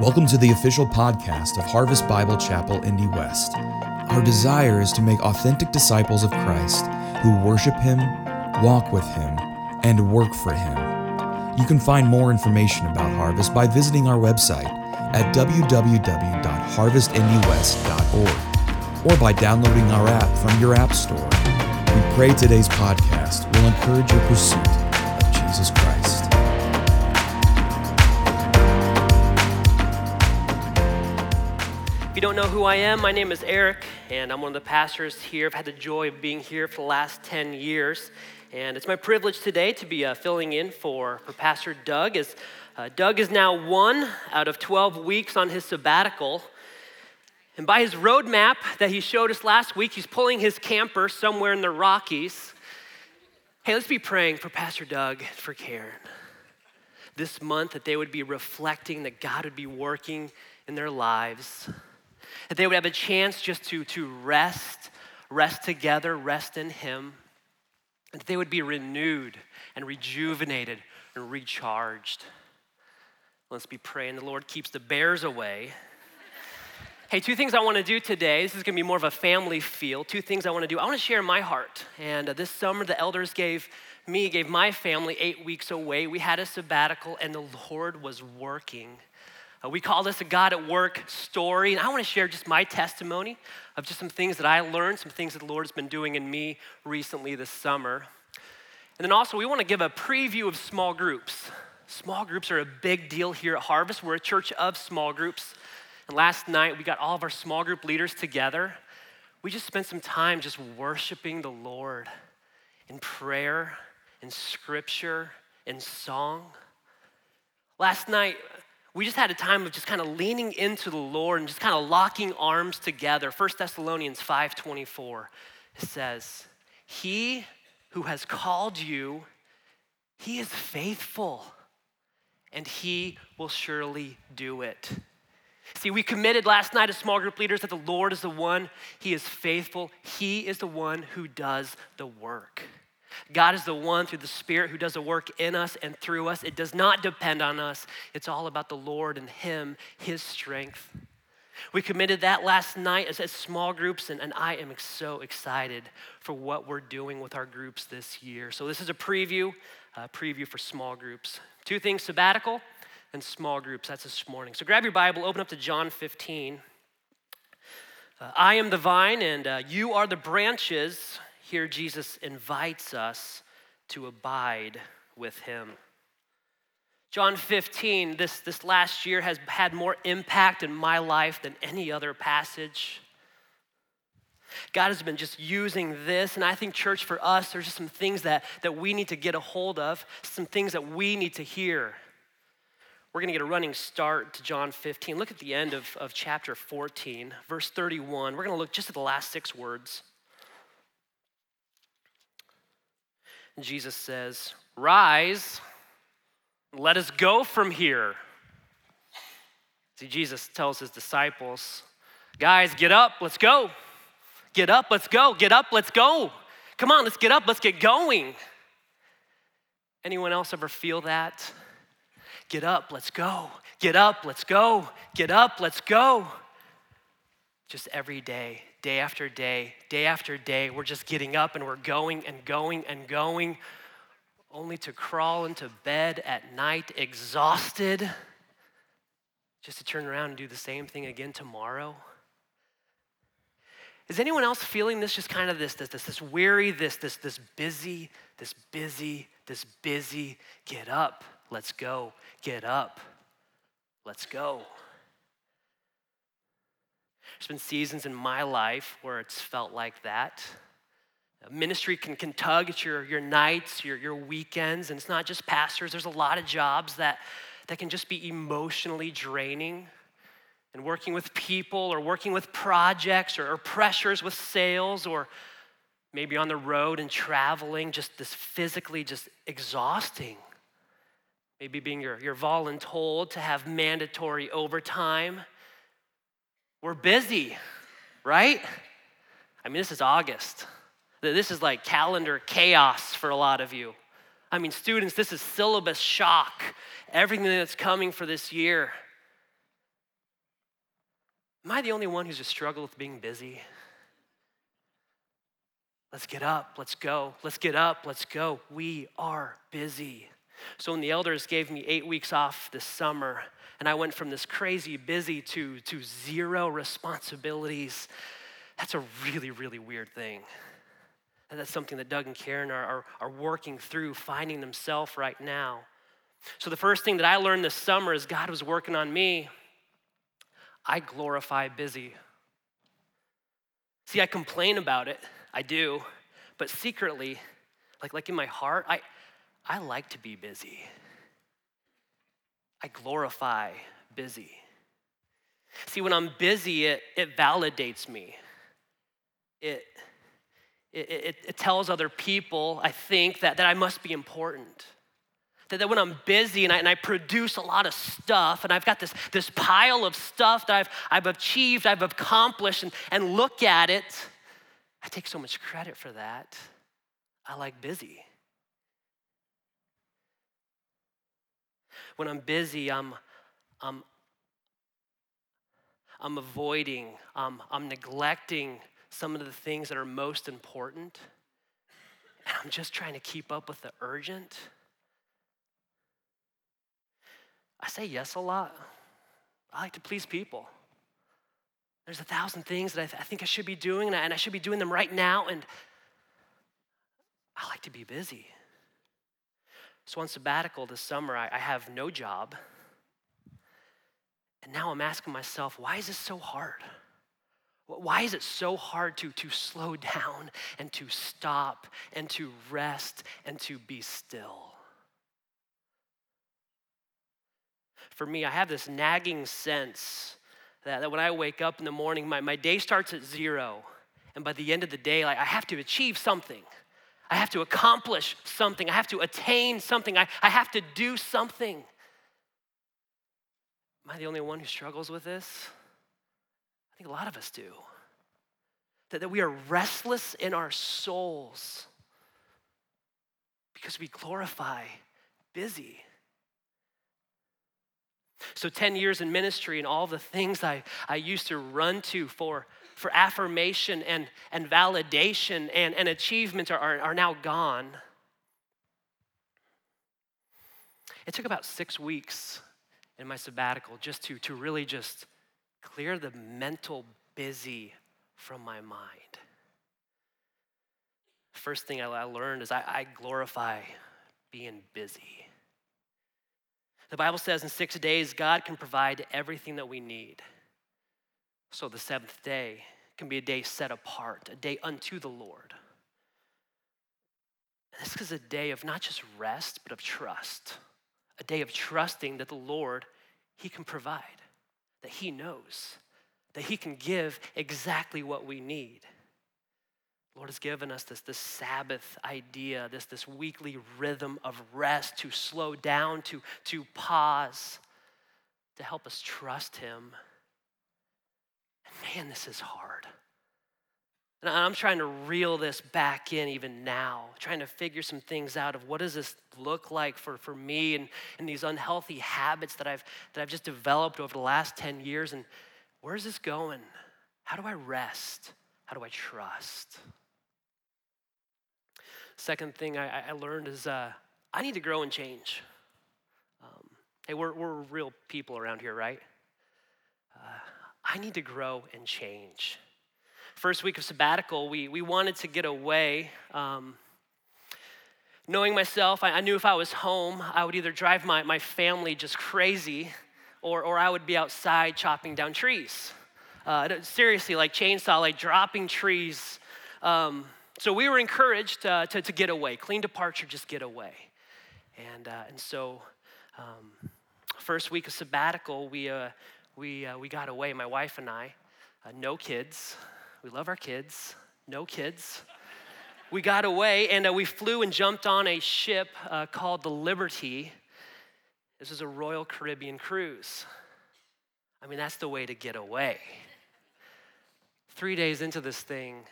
Welcome to the official podcast of Harvest Bible Chapel Indy West. Our desire is to make authentic disciples of Christ who worship Him, walk with Him, and work for Him. You can find more information about Harvest by visiting our website at www.harvestindywest.org or by downloading our app from your app store. We pray today's podcast will encourage your pursuit know who I am, my name is Eric, and I'm one of the pastors here. I've had the joy of being here for the last 10 years, and it's my privilege today to be uh, filling in for, for Pastor Doug. As uh, Doug is now one out of 12 weeks on his sabbatical, and by his roadmap that he showed us last week, he's pulling his camper somewhere in the Rockies. Hey, let's be praying for Pastor Doug for Karen this month that they would be reflecting that God would be working in their lives that they would have a chance just to, to rest, rest together, rest in Him, and that they would be renewed and rejuvenated and recharged. Let's be praying the Lord keeps the bears away. Hey, two things I want to do today. This is going to be more of a family feel. Two things I want to do. I want to share my heart. And uh, this summer, the elders gave me, gave my family eight weeks away. We had a sabbatical, and the Lord was working. Uh, we call this a God at work story. And I want to share just my testimony of just some things that I learned, some things that the Lord has been doing in me recently this summer. And then also, we want to give a preview of small groups. Small groups are a big deal here at Harvest. We're a church of small groups. And last night, we got all of our small group leaders together. We just spent some time just worshiping the Lord in prayer, in scripture, in song. Last night, we just had a time of just kind of leaning into the Lord and just kind of locking arms together. 1 Thessalonians 5:24 says, "He who has called you, he is faithful, and he will surely do it." See, we committed last night as small group leaders that the Lord is the one, he is faithful, he is the one who does the work. God is the one through the Spirit who does a work in us and through us. It does not depend on us, it's all about the Lord and Him, His strength. We committed that last night as, as small groups, and, and I am so excited for what we're doing with our groups this year. So, this is a preview, a preview for small groups. Two things sabbatical and small groups. That's this morning. So, grab your Bible, open up to John 15. Uh, I am the vine, and uh, you are the branches. Here, Jesus invites us to abide with him. John 15, this, this last year has had more impact in my life than any other passage. God has been just using this, and I think, church, for us, there's just some things that, that we need to get a hold of, some things that we need to hear. We're going to get a running start to John 15. Look at the end of, of chapter 14, verse 31. We're going to look just at the last six words. Jesus says, Rise, let us go from here. See, Jesus tells his disciples, Guys, get up, let's go. Get up, let's go. Get up, let's go. Come on, let's get up, let's get going. Anyone else ever feel that? Get up, let's go. Get up, let's go. Get up, let's go. Just every day, day after day, day after day, we're just getting up and we're going and going and going, only to crawl into bed at night exhausted, just to turn around and do the same thing again tomorrow. Is anyone else feeling this just kind of this, this, this, this weary, this, this, this busy, this busy, this busy? Get up, let's go. Get up, let's go. There's been seasons in my life where it's felt like that. Ministry can, can tug at your, your nights, your, your weekends, and it's not just pastors. There's a lot of jobs that, that can just be emotionally draining. And working with people or working with projects or, or pressures with sales or maybe on the road and traveling, just this physically just exhausting. Maybe being your, your voluntold to have mandatory overtime we're busy, right? I mean, this is August. This is like calendar chaos for a lot of you. I mean, students, this is syllabus shock, everything that's coming for this year. Am I the only one who's just struggled with being busy? Let's get up, let's go. Let's get up, let's go. We are busy. So when the elders gave me eight weeks off this summer, and I went from this crazy busy to, to zero responsibilities, that's a really, really weird thing. And that's something that Doug and Karen are, are, are working through, finding themselves right now. So the first thing that I learned this summer is God was working on me, I glorify busy. See, I complain about it. I do. But secretly, like, like in my heart, I, I like to be busy. I glorify busy. See, when I'm busy, it, it validates me. It, it, it, it tells other people, I think, that, that I must be important that, that when I'm busy and I, and I produce a lot of stuff and I've got this, this pile of stuff that I've, I've achieved, I've accomplished, and, and look at it, I take so much credit for that. I like busy. When I'm busy, I'm, I'm, I'm avoiding, um, I'm neglecting some of the things that are most important. And I'm just trying to keep up with the urgent. I say yes a lot. I like to please people. There's a thousand things that I, th- I think I should be doing, and I, and I should be doing them right now, and I like to be busy. So on sabbatical this summer, I, I have no job. And now I'm asking myself, why is this so hard? Why is it so hard to, to slow down and to stop and to rest and to be still? for me, I have this nagging sense that, that when I wake up in the morning, my, my day starts at zero. And by the end of the day, like, I have to achieve something. I have to accomplish something. I have to attain something. I, I have to do something. Am I the only one who struggles with this? I think a lot of us do. That, that we are restless in our souls because we glorify busy. So, 10 years in ministry and all the things I, I used to run to for, for affirmation and, and validation and, and achievement are, are, are now gone. It took about six weeks in my sabbatical just to, to really just clear the mental busy from my mind. First thing I learned is I, I glorify being busy. The Bible says in six days, God can provide everything that we need. So the seventh day can be a day set apart, a day unto the Lord. this is a day of not just rest, but of trust. A day of trusting that the Lord, He can provide, that He knows, that He can give exactly what we need. Lord has given us this, this Sabbath idea, this, this weekly rhythm of rest to slow down, to, to pause, to help us trust Him. Man, this is hard. And I'm trying to reel this back in even now, trying to figure some things out of what does this look like for, for me and, and these unhealthy habits that I've, that I've just developed over the last 10 years. And where's this going? How do I rest? How do I trust? Second thing I, I learned is uh, I need to grow and change. Um, hey, we're, we're real people around here, right? Uh, I need to grow and change. First week of sabbatical, we, we wanted to get away. Um, knowing myself, I, I knew if I was home, I would either drive my, my family just crazy or, or I would be outside chopping down trees. Uh, seriously, like chainsaw, like dropping trees. Um, so we were encouraged uh, to, to get away, clean departure, just get away. And, uh, and so, um, first week of sabbatical, we, uh, we, uh, we got away, my wife and I. Uh, no kids. We love our kids. No kids. we got away and uh, we flew and jumped on a ship called the Liberty. This is a Royal Caribbean cruise. I mean, that's the way to get away. Three days into this thing,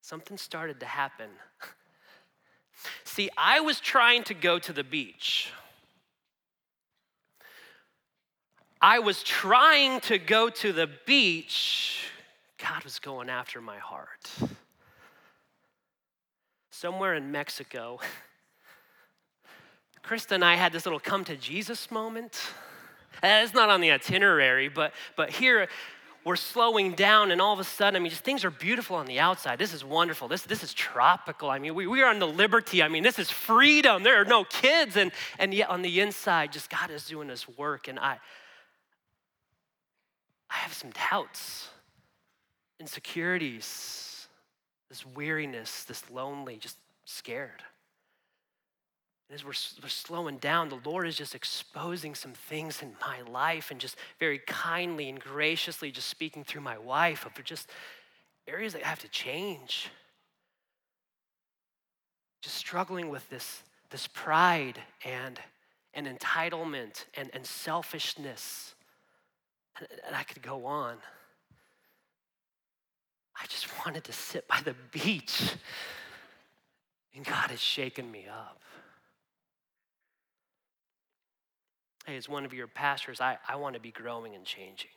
something started to happen. See, I was trying to go to the beach. I was trying to go to the beach, God was going after my heart. Somewhere in Mexico, Krista and I had this little come to Jesus moment. Eh, it's not on the itinerary, but, but here we're slowing down, and all of a sudden, I mean, just things are beautiful on the outside. This is wonderful. This, this is tropical. I mean, we, we are on the liberty. I mean, this is freedom. There are no kids. And, and yet, on the inside, just God is doing this work. And I, I have some doubts, insecurities, this weariness, this lonely, just scared And as we're, we're slowing down, the Lord is just exposing some things in my life and just very kindly and graciously just speaking through my wife of just areas that I have to change. Just struggling with this, this pride and, and entitlement and, and selfishness. And, and I could go on. I just wanted to sit by the beach, and God has shaken me up. Hey, as one of your pastors, I, I want to be growing and changing.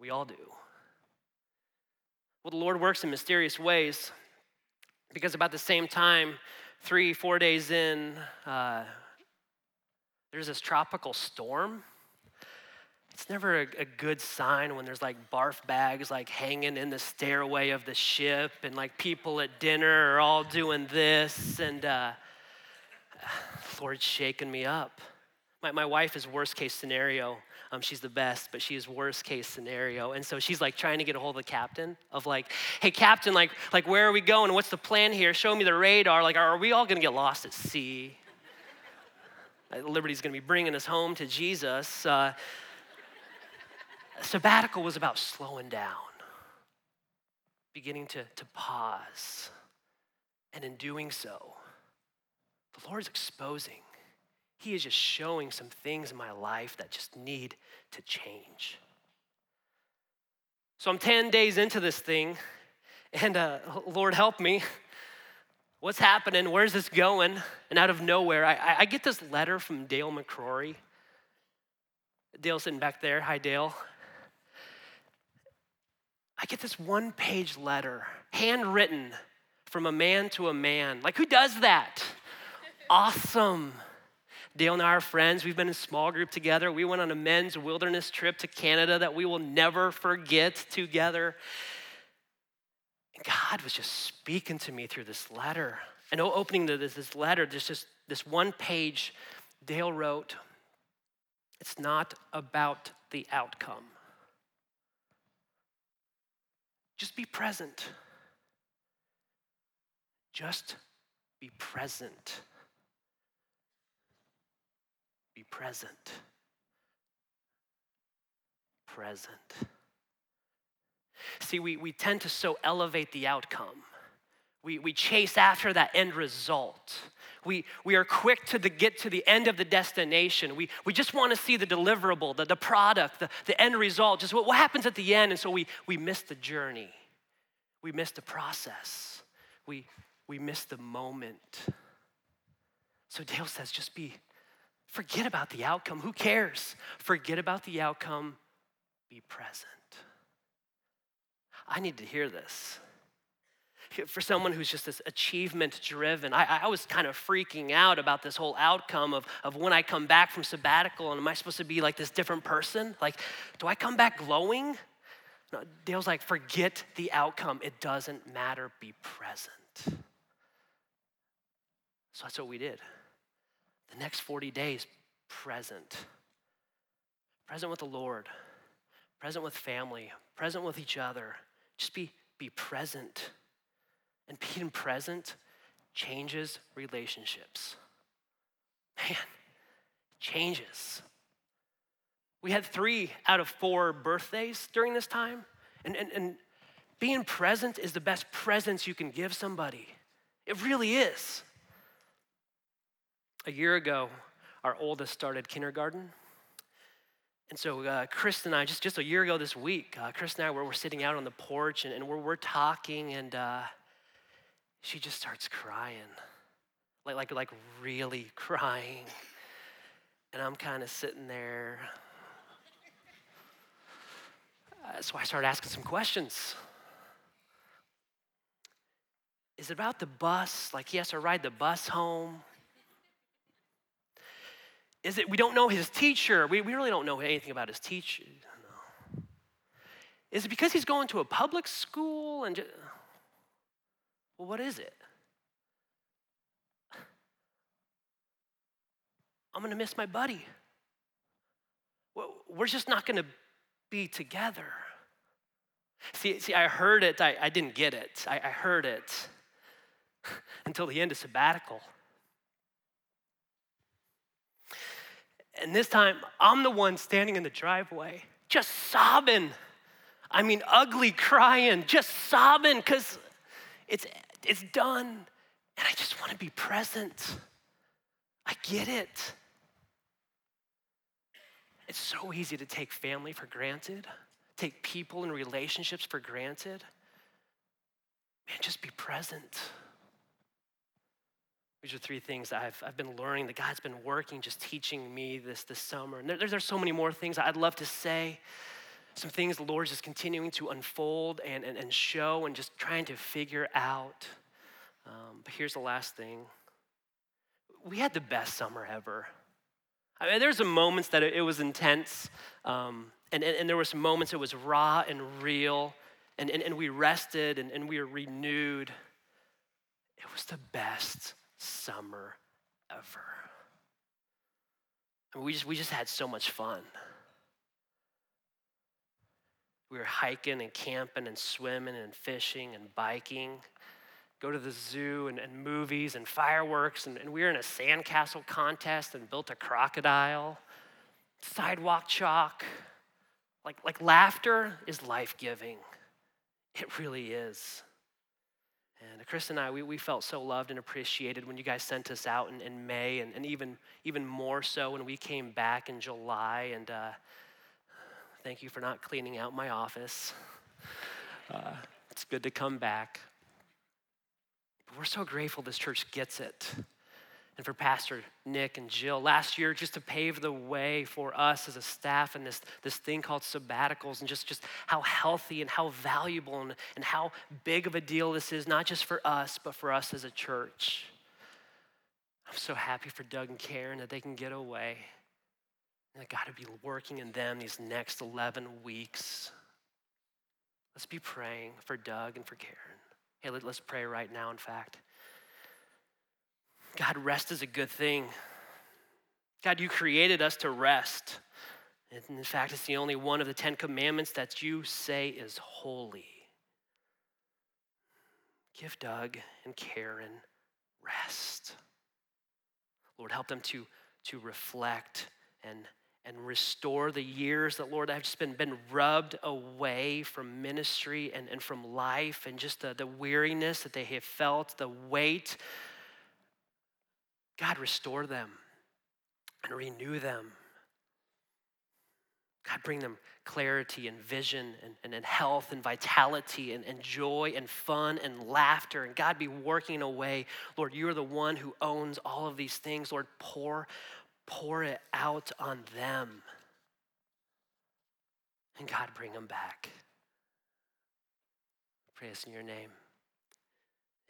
We all do. Well, the Lord works in mysterious ways because about the same time, three, four days in, uh, there's this tropical storm. It's never a, a, good sign when there's like barf bags like hanging in the stairway of the ship, and like people at dinner are all doing this, and uh, Lord's shaking me up. My, my wife is worst case scenario. Um, she's the best, but she is worst case scenario. And so she's like trying to get a hold of the captain of like, hey, captain, like, like where are we going? What's the plan here? Show me the radar. Like, are we all gonna get lost at sea? Liberty's gonna be bringing us home to Jesus. Uh, sabbatical was about slowing down, beginning to, to pause. And in doing so, the Lord is exposing he is just showing some things in my life that just need to change. So I'm 10 days into this thing, and uh, Lord, help me. What's happening? Where's this going? And out of nowhere, I, I get this letter from Dale McCrory. Dale sitting back there. Hi, Dale. I get this one page letter, handwritten from a man to a man. Like, who does that? awesome. Dale and I are friends. We've been in a small group together. We went on a men's wilderness trip to Canada that we will never forget together. And God was just speaking to me through this letter. And oh, opening this, this letter, there's just this one page Dale wrote. It's not about the outcome. Just be present. Just be present be present. Present. See, we, we tend to so elevate the outcome. We, we chase after that end result. We, we are quick to the, get to the end of the destination. We, we just want to see the deliverable, the, the product, the, the end result, just what, what happens at the end. And so we, we miss the journey. We miss the process. We, we miss the moment. So Dale says, just be, Forget about the outcome. Who cares? Forget about the outcome. Be present. I need to hear this. For someone who's just this achievement driven, I, I, was kind of freaking out about this whole outcome of, of when I come back from sabbatical and am I supposed to be like this different person? Like, do I come back glowing? No, Dale's like, forget the outcome. It doesn't matter. Be present. So that's what we did the next 40 days present. Present with the Lord, present with family, present with each other. Just be, be present. And being present changes relationships. Man, changes. We had three out of four birthdays during this time. And, and, and being present is the best presence you can give somebody. It really is. A year ago, our oldest started kindergarten. And so uh, Chris and I, just, just a year ago this week, uh, Chris and I were, were sitting out on the porch and, and we're, we're talking and uh, she just starts crying, like, like, like really crying. And I'm kind of sitting there Uh, so I started asking some questions. Is it about the bus? Like he has to ride the bus home? Is it we don't know his teacher? We, we really don't know anything about his teacher. No. Is it because he's going to a public school and just, well, what is it? I'm going to miss my buddy. We're just not going to be together. See, see, I heard it, I, I didn't get it. I, I heard it until the end of sabbatical. And this time, I'm the one standing in the driveway, just sobbing. I mean, ugly crying, just sobbing because it's, it's done. And I just want to be present. I get it. It's so easy to take family for granted, take people and relationships for granted. Man, just be present. These are three things I've, I've been learning that God's been working, just teaching me this this summer. And there, there's so many more things I'd love to say. Some things the Lord's just continuing to unfold and, and, and show and just trying to figure out. Um, but here's the last thing we had the best summer ever. I mean, there's some moments that it, was intense, um, and, and, and, there were some moments it was raw and real, and, and, and we rested and, and we were renewed. It was the best summer ever. I mean, we, just, we just had so much fun. We were hiking and camping and swimming and fishing and biking go to the zoo and, and movies and fireworks, and, and we were in a sandcastle contest and built a crocodile, sidewalk chalk. Like, like laughter is life giving. It really is. And Chris and I, we, we felt so loved and appreciated when you guys sent us out in, in May, and, and even, even more so when we came back in July. And uh, thank you for not cleaning out my office. Uh, it's good to come back. But we're so grateful this church gets it. And for Pastor Nick and Jill last year, just to pave the way for us as a staff and this, this thing called sabbaticals, and just, just how healthy and how valuable and, and how big of a deal this is, not just for us, but for us as a church. I'm so happy for Doug and Karen that they can get away. And God to be working in them these next 11 weeks. Let's be praying for Doug and for Karen. Hey, let, us pray right now, in fact. God, rest is a good thing. God, you created us to rest. And in fact, it's the only one of the Ten Commandments that you say is holy. Give Doug and Karen rest. Lord, help them to, to reflect and and restore the years that, Lord, I've just been, been rubbed away from ministry and, and from life and just the, the weariness that they have felt, the weight. God, restore them and renew them. God, bring them clarity and vision and, and, and health and vitality and, and joy and fun and laughter. And God, be working away. Lord, you are the one who owns all of these things. Lord, pour pour it out on them. And God, bring them back. Pray us in your name.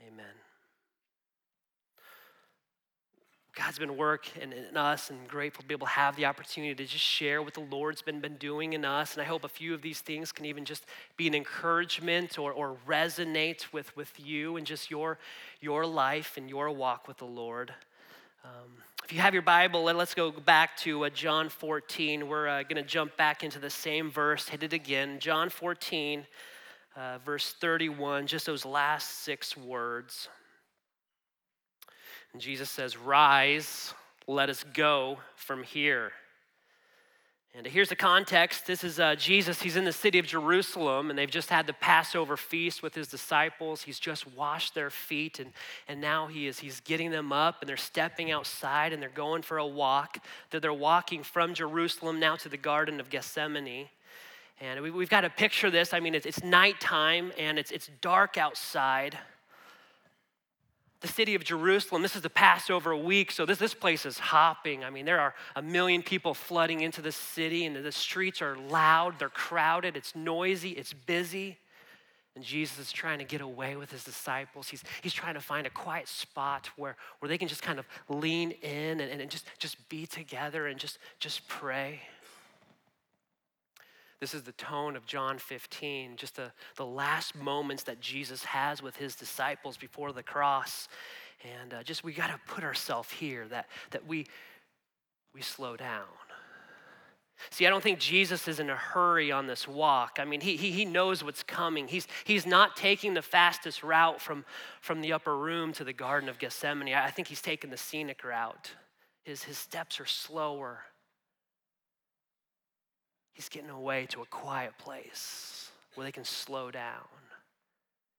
Amen. God's been working in, us and grateful to be able to have the opportunity to just share what the Lord's been, been doing in us. And I hope a few of these things can even just be an encouragement or, or resonate with, with you and just your, your life and your walk with the Lord. Um, if you have your Bible, let's go back to uh, John 14. We're uh, going to jump back into the same verse, hit it again. John 14, uh, verse 31, just those last six words. And Jesus says, Rise, let us go from here. And here's the context. This is uh, Jesus. He's in the city of Jerusalem, and they've just had the Passover feast with his disciples. He's just washed their feet, and, and now he is he's getting them up, and they're stepping outside, and they're going for a walk. That they're walking from Jerusalem now to the Garden of Gethsemane. And we, have got to picture this. I mean, it's, it's nighttime, and it's, it's dark outside. The city of Jerusalem. This is the Passover week, so this, this place is hopping. I mean, there are a million people flooding into the city, and the streets are loud, they're crowded, it's noisy, it's busy. And Jesus is trying to get away with his disciples. He's, he's trying to find a quiet spot where, where they can just kind of lean in and, and just, just be together and just, just pray. This is the tone of John 15, just the, the last moments that Jesus has with his disciples before the cross. And uh, just we got to put ourselves here that, that we, we slow down. See, I don't think Jesus is in a hurry on this walk. I mean, he, he, he knows what's coming. He's, he's not taking the fastest route from, from the upper room to the Garden of Gethsemane. I think he's taking the scenic route. His, his steps are slower. He's getting away to a quiet place where they can slow down.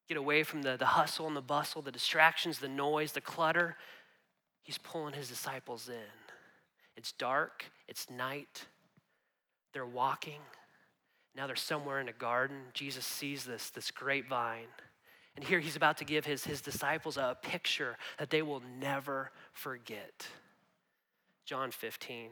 Get away from the, the hustle and the bustle, the distractions, the noise, the clutter. He's pulling his disciples in. It's dark, it's night. They're walking. Now they're somewhere in a garden. Jesus sees this, this grapevine. And here he's about to give his, his disciples a picture that they will never forget. John 15.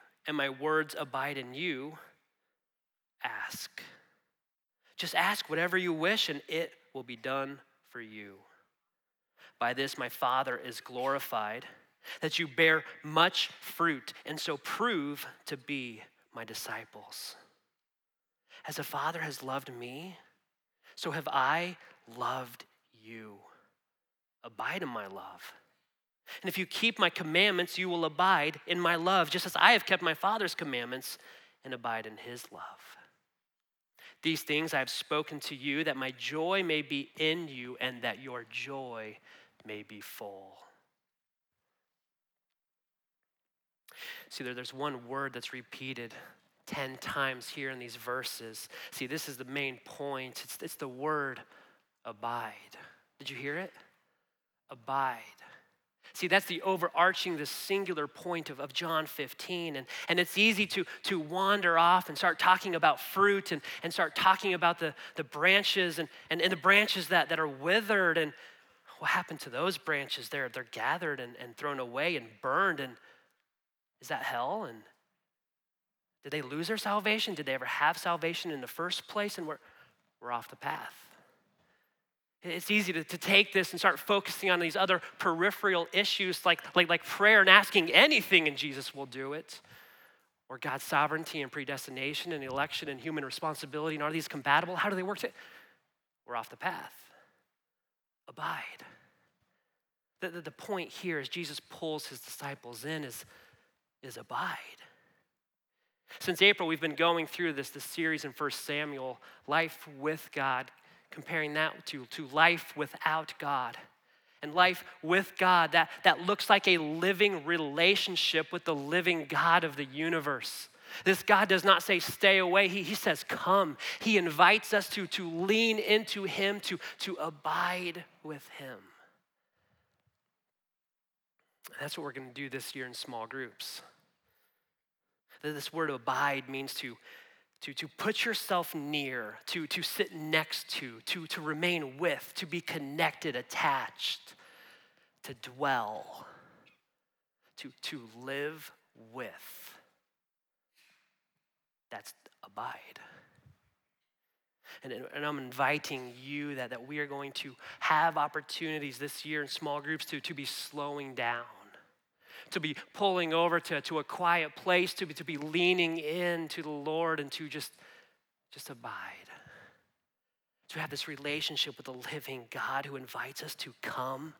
and my words abide in you, ask. Just ask whatever you wish, and it will be done for you. By this, my Father is glorified, that you bear much fruit, and so prove to be my disciples. As the Father has loved me, so have I loved you. Abide in my love. And if you keep my commandments, you will abide in my love, just as I have kept my Father's commandments and abide in his love. These things I have spoken to you, that my joy may be in you and that your joy may be full. See, there's one word that's repeated 10 times here in these verses. See, this is the main point. It's, it's the word abide. Did you hear it? Abide. See, that's the overarching, the singular point of, of John 15. And, and it's easy to, to wander off and start talking about fruit and, and start talking about the, the branches and, and, and the branches that, that are withered. And what happened to those branches? They're, they're gathered and, and thrown away and burned. And is that hell? And did they lose their salvation? Did they ever have salvation in the first place? And we're, we're off the path. It's easy to, to take this and start focusing on these other peripheral issues like, like, like prayer and asking anything, and Jesus will do it. Or God's sovereignty and predestination and election and human responsibility. And are these compatible? How do they work? To, we're off the path. Abide. The, the, the point here is Jesus pulls his disciples in is, is abide. Since April, we've been going through this, this series in 1 Samuel, Life with God, comparing that to, to life without God. And life with God, that, that looks like a living relationship with the living God of the universe. This God does not say, stay away. He, he says, come. He invites us to, to lean into Him, to, to abide with Him. And That's what we're going to do this year in small groups. This word abide means to, to, to put yourself near, to, to sit next to, to, to remain with, to be connected, attached, to dwell, to, to live with. That's abide. And, and I'm inviting you that, that we are going to have opportunities this year in small groups to, to be slowing down, to be pulling over to, to a quiet place, to be, to be leaning in to the Lord and to just, just abide. To have this relationship with the living God who invites us to come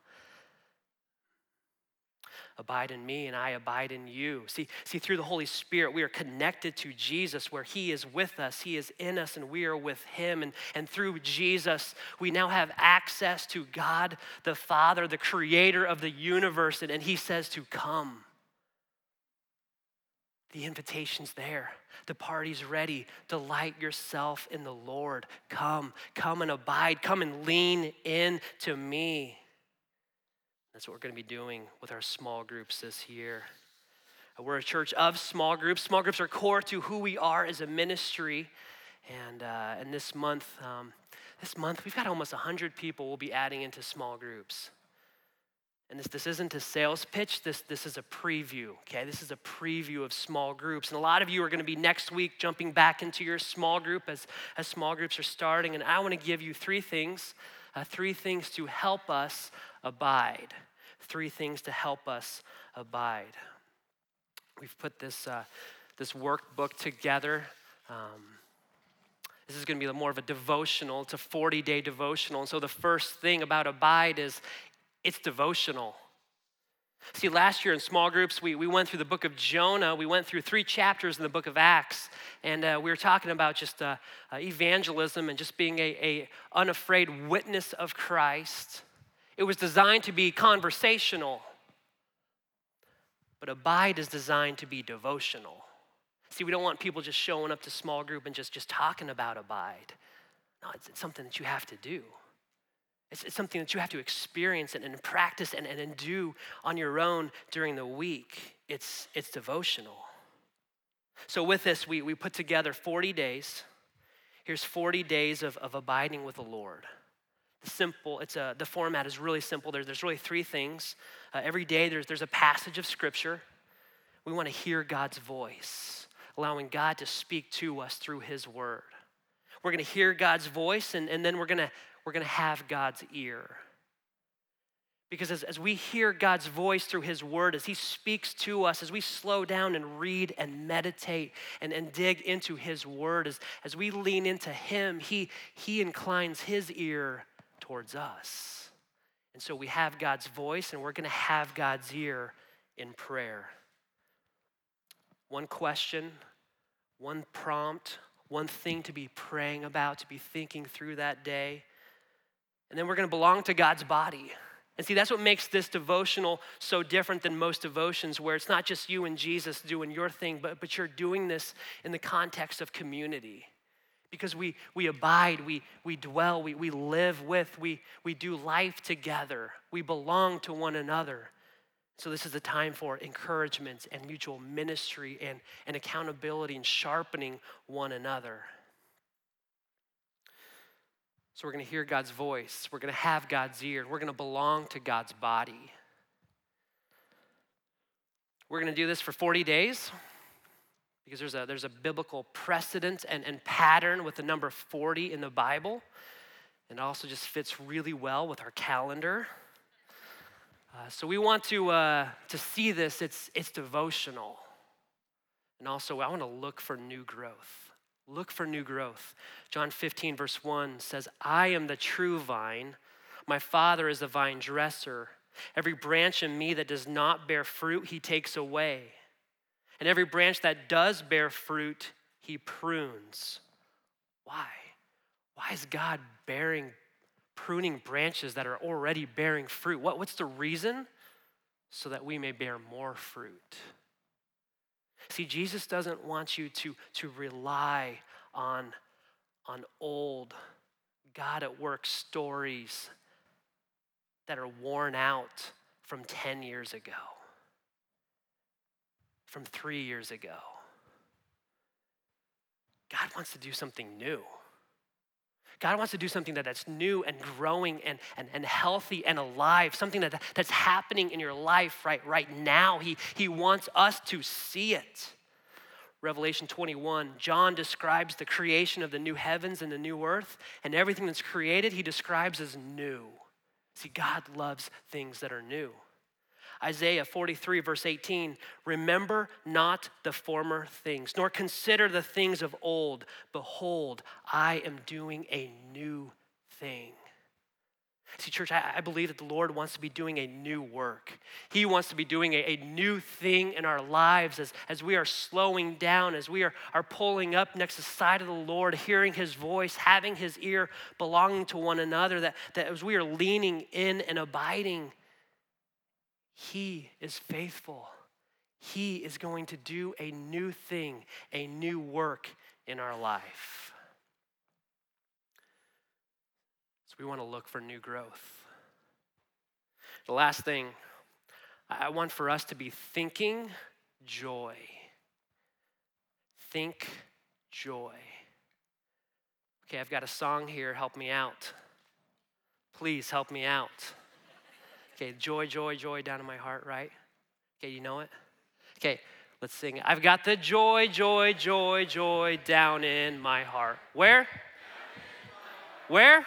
abide in me and I abide in you. See, see, through the Holy Spirit, we are connected to Jesus where He is with us, He is in us, and we are with Him. And, and through Jesus, we now have access to God the Father, the creator of the universe, and, and He says to come. The invitation's there. The party's ready. Delight yourself in the Lord. Come, come and abide. Come and lean in to me. That's what we're going to be doing with our small groups this year. We're a church of small groups. Small groups are core to who we are as a ministry. And, uh, and this month, um, this month, we've got almost 100 people we'll be adding into small groups. And this, this isn't a sales pitch, this, this is a preview, okay? This is a preview of small groups. And a lot of you are to be next week jumping back into your small group as, as small groups are starting. And I want to give you three things, uh, three things to help us abide. Three things to help us abide. We've put this, uh, this workbook together. Um, this is going to be more of a devotional. It's a 40 day devotional. And so the first thing about abide is it's devotional. See, last year in small groups, we, we went through the book of Jonah. We went through three chapters in the book of Acts. And uh, we were talking about just uh, uh, evangelism and just being a, a unafraid witness of Christ. It was designed to be conversational, but abide is designed to be devotional. See, we don't want people just showing up to small group and just, just talking about abide. No, it's, it's something that you have to do. It's, it's, something that you have to experience and, and practice and, and, and do on your own during the week. It's, it's devotional. So, with this, we, we put together 40 days. Here's 40 days of, of abiding with the Lord simple. It's a, the format is really simple. There, there's really three things. Uh, every day there's, there's a passage of scripture. We want to hear God's voice, allowing God to speak to us through his word. We're going to hear God's voice, and, and then we're going to, we're going to have God's ear. Because as, as we hear God's voice through His Word, as He speaks to us, as we slow down and read and meditate and, and dig into His Word, as, as we lean into Him, He, he inclines His ear towards us. And so we have God's voice and we're going to have God's ear in prayer. One question, one prompt, one thing to be praying about, to be thinking through that day. And then we're going to belong to God's body. And see, that's what makes this devotional so different than most devotions, where it's not just you and Jesus doing your thing, but, but you're doing this in the context of community because we, we abide, we, we dwell, we, we live with, we, we do life together, we belong to one another. So, this is the time for encouragement and mutual ministry and, and accountability and sharpening one another. So, we're going to hear God's voice, we're going to have God's ear, we're going to belong to God's body. We're going to do this for 40 days because there's a, there's a biblical precedent and, and pattern with the number 40 in the Bible. And also just fits really well with our calendar. Uh, so we want to, uh, to see this, it's, it's devotional. And also, I want to look for new growth. Look for new growth. John 15, verse 1 says, I am the true vine, my Father is the vine dresser. Every branch in me that does not bear fruit, he takes away and every branch that does bear fruit, he prunes. Why? Why is God bearing, pruning branches that are already bearing fruit? What, what's the reason? So that we may bear more fruit. See, Jesus doesn't want you to, to rely on, on old God at work stories that are worn out from 10 years ago from three years ago. God wants to do something new. God wants to do something that, that's new and growing and, and, and healthy and alive, something that, that's happening in your life right, right now. He, he wants us to see it. Revelation 21, John describes the creation of the new heavens and the new earth, and everything that's created, he describes as new. See, God loves things that are new. Isaiah 43, verse 18 Remember not the former things, nor consider the things of old. Behold, I am doing a new thing. See, church, I, I, believe that the Lord wants to be doing a new work. He wants to be doing a, a, new thing in our lives as, as we are slowing down, as we are, are pulling up next to the side of the Lord, hearing His voice, having His ear, belonging to one another, that, that as we are leaning in and abiding, He is faithful. He is going to do a new thing, a new work in our life. So we want to look for new growth. The last thing, I want for us to be thinking joy. Think joy. Okay, I've got a song here. Help me out. Please help me out. Okay, joy, joy, joy down in my heart, right? Okay, you know it? Okay, let's sing. I've got the joy, joy, joy, joy down in my heart. Where? Where?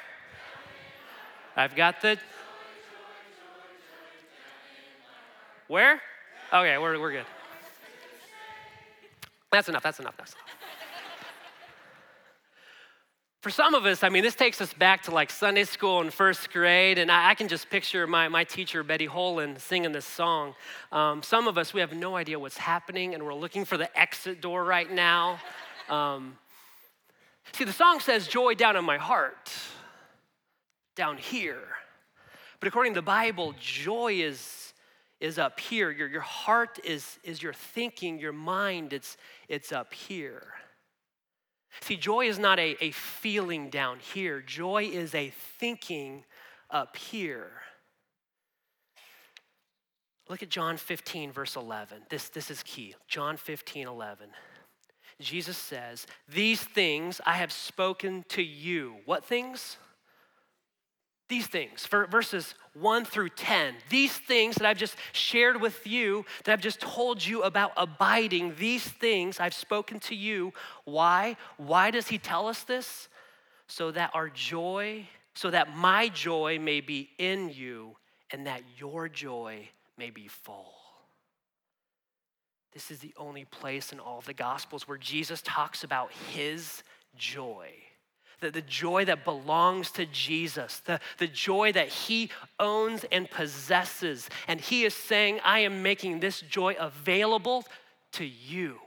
I've got the. Where? Okay, we're, we're good. That's enough, that's enough, that's enough. For some of us, I mean, this takes us back to like Sunday school in first grade, and I, I can just picture my, my teacher, Betty Holan, singing this song. Um, some of us, we have no idea what's happening, and we're looking for the exit door right now. Um, see, the song says, Joy down in my heart down here. But according to the Bible, joy is, is up here. Your, your heart is, is your thinking, your mind, it's, it's up here. See, joy is not a, a feeling down here, joy is a thinking up here. Look at John 15, verse 11. This, this is key. John 15, 11. Jesus says, These things I have spoken to you. What things? These things, for verses 1 through 10, these things that I've just shared with you, that I've just told you about abiding, these things I've spoken to you. Why? Why does he tell us this? So that our joy, so that my joy may be in you and that your joy may be full. This is the only place in all of the Gospels where Jesus talks about his joy the, the joy that belongs to Jesus, the, the joy that he owns and possesses. And he is saying, I am making this joy available to you.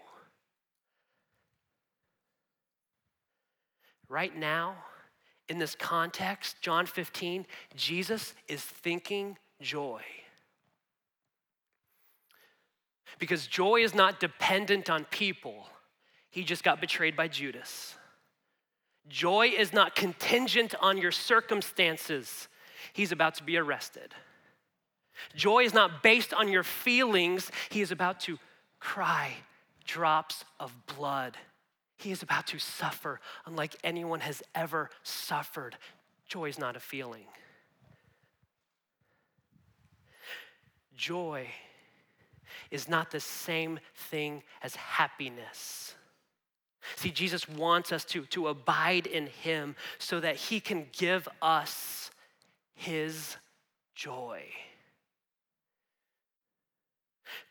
Right now, in this context, John 15, Jesus is thinking joy. Because joy is not dependent on people. He just got betrayed by Judas. Joy is not contingent on your circumstances. He's about to be arrested. Joy is not based on your feelings. He is about to cry drops of blood. He is about to suffer unlike anyone has ever suffered. Joy is not a feeling. Joy is not the same thing as happiness. See, Jesus wants us to, to abide in him so that he can give us his joy.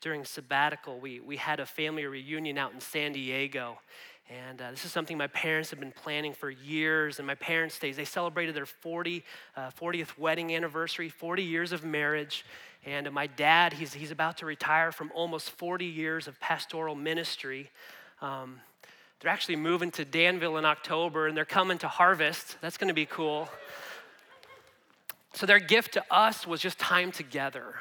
During sabbatical, we, we had a family reunion out in San Diego. And uh, this is something my parents have been planning for years. And my parents, they, they celebrated their 40, uh, 40th wedding anniversary, 40 years of marriage. And uh, my dad, he's, he's about to retire from almost 40 years of pastoral ministry. Um, they're actually moving to Danville in October and they're coming to Harvest. That's going to be cool. So, their gift to us was just time together.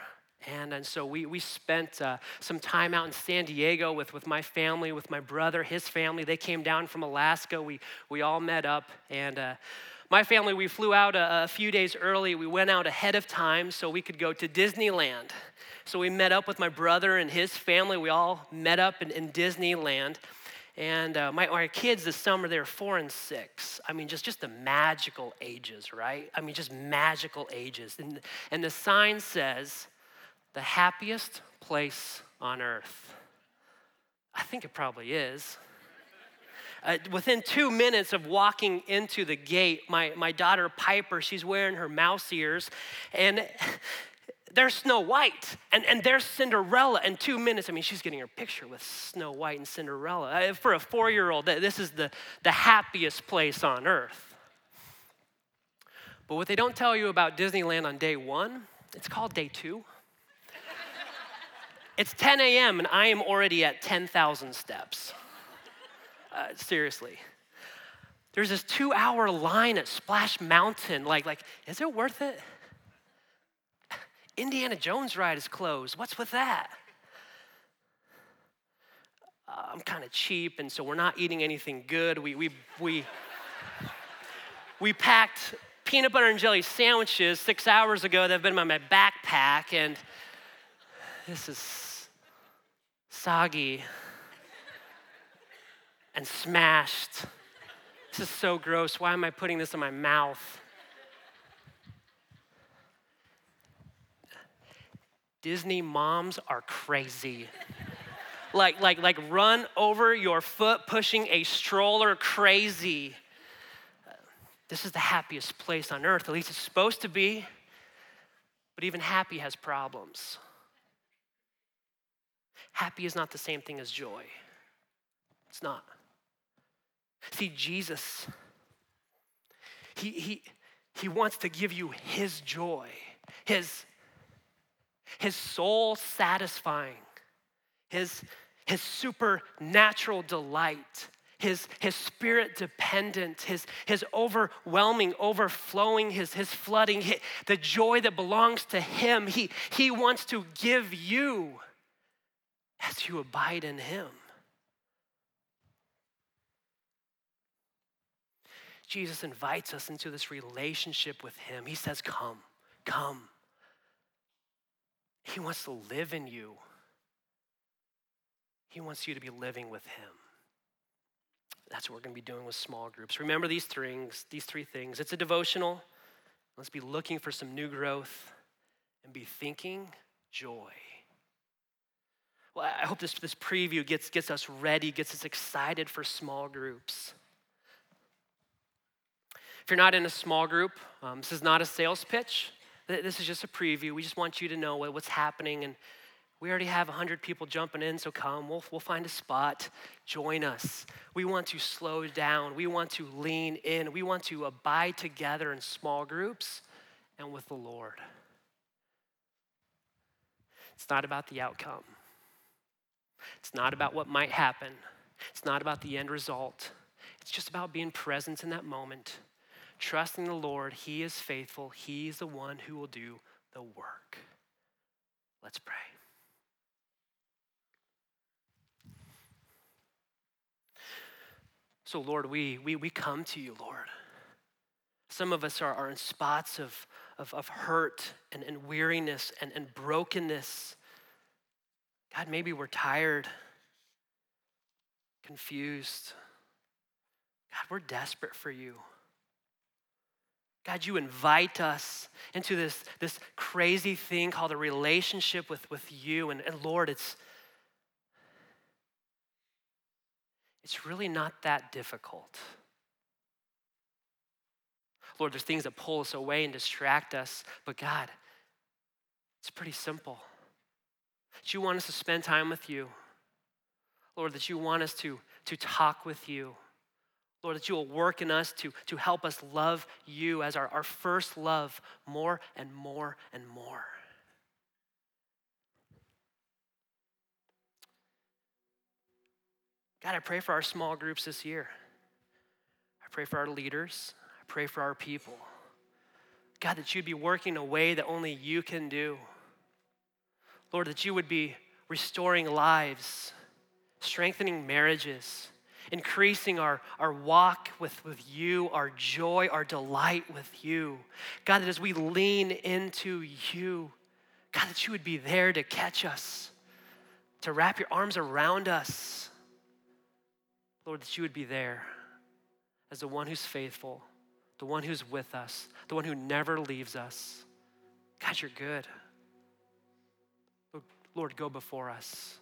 And, and so we, we spent uh, some time out in San Diego with, with my family, with my brother, his family. They came down from Alaska. We, we all met up. And uh, my family, we flew out a, a, few days early. We went out ahead of time so we could go to Disneyland. So we met up with my brother and his family. We all met up in, in Disneyland. And uh, my, my kids this summer, they're four and six. I mean, just, just the magical ages, right? I mean, just magical ages. And, and the sign says, the happiest place on earth. I think it probably is. Uh, within two minutes of walking into the gate, my, my daughter Piper, she's wearing her mouse ears, and there's Snow White, and, and there's Cinderella in two minutes. I mean, she's getting her picture with Snow White and Cinderella. Uh, for a four year old, this is the, the happiest place on earth. But what they don't tell you about Disneyland on day one, it's called day two. it's 10 a.m., and I am already at 10,000 steps. Uh, seriously. There's this two hour line at Splash Mountain. Like, like, is it worth it? Indiana Jones ride is closed. What's with that? Uh, I'm kind of cheap, and so we're not eating anything good. We, we, we, we packed peanut butter and jelly sandwiches six hours ago that have been in my backpack, and this is soggy and smashed. This is so gross. Why am I putting this in my mouth? Disney moms are crazy. like, like, like run over your foot pushing a stroller crazy. This is the happiest place on earth, at least it's supposed to be. But even happy has problems. Happy is not the same thing as joy. It's not. See, Jesus, he, he, he wants to give you his joy, his, his soul satisfying, his, his supernatural delight, his, his spirit dependent, his, his overwhelming, overflowing, his, his flooding, his, the joy that belongs to him. He, he wants to give you as you abide in him. Jesus invites us into this relationship with him. He says, Come, come. He wants to live in you. He wants you to be living with him. That's what we're going to be doing with small groups. Remember these things, these three things. It's a devotional. Let's be looking for some new growth and be thinking joy. Well, I hope this, this preview gets, gets us ready, gets us excited for small groups. If you're not in a small group, um, this is not a sales pitch. This is just a preview. We just want you to know what's happening and we already have 100 people jumping in, so come. We'll, we'll find a spot. Join us. We want to slow down. We want to lean in. We want to abide together in small groups and with the Lord. It's not about the outcome, it's not about what might happen, it's not about the end result. It's just about being present in that moment, trusting the Lord. He is faithful, He's the one who will do the work. Let's pray. So, Lord, we, we, we come to you, Lord. Some of us are, are in spots of, of, of hurt and, and weariness and, and brokenness. God, maybe we're tired, confused. God, we're desperate for you. God, you invite us into this, this crazy thing called a relationship with, with you. And, and Lord, it's, it's really not that difficult. Lord, there's things that pull us away and distract us, but God, it's pretty simple. That you want us to spend time with you. Lord, that you want us to, to talk with you. Lord, that you will work in us to, to help us love you as our, our first love more and more and more. God, I pray for our small groups this year. I pray for our leaders. I pray for our people. God, that you'd be working in a way that only you can do. Lord, that you would be restoring lives, strengthening marriages, increasing our, our walk with, with you, our joy, our delight with you. God, that as we lean into you, God, that you would be there to catch us, to wrap your arms around us Lord, that you would be there as the one who's faithful, the one who's with us, the one who never leaves us. God, you're good. Lord, go before us.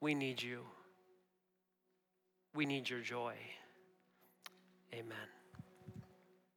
We need you. We need your joy. Amen.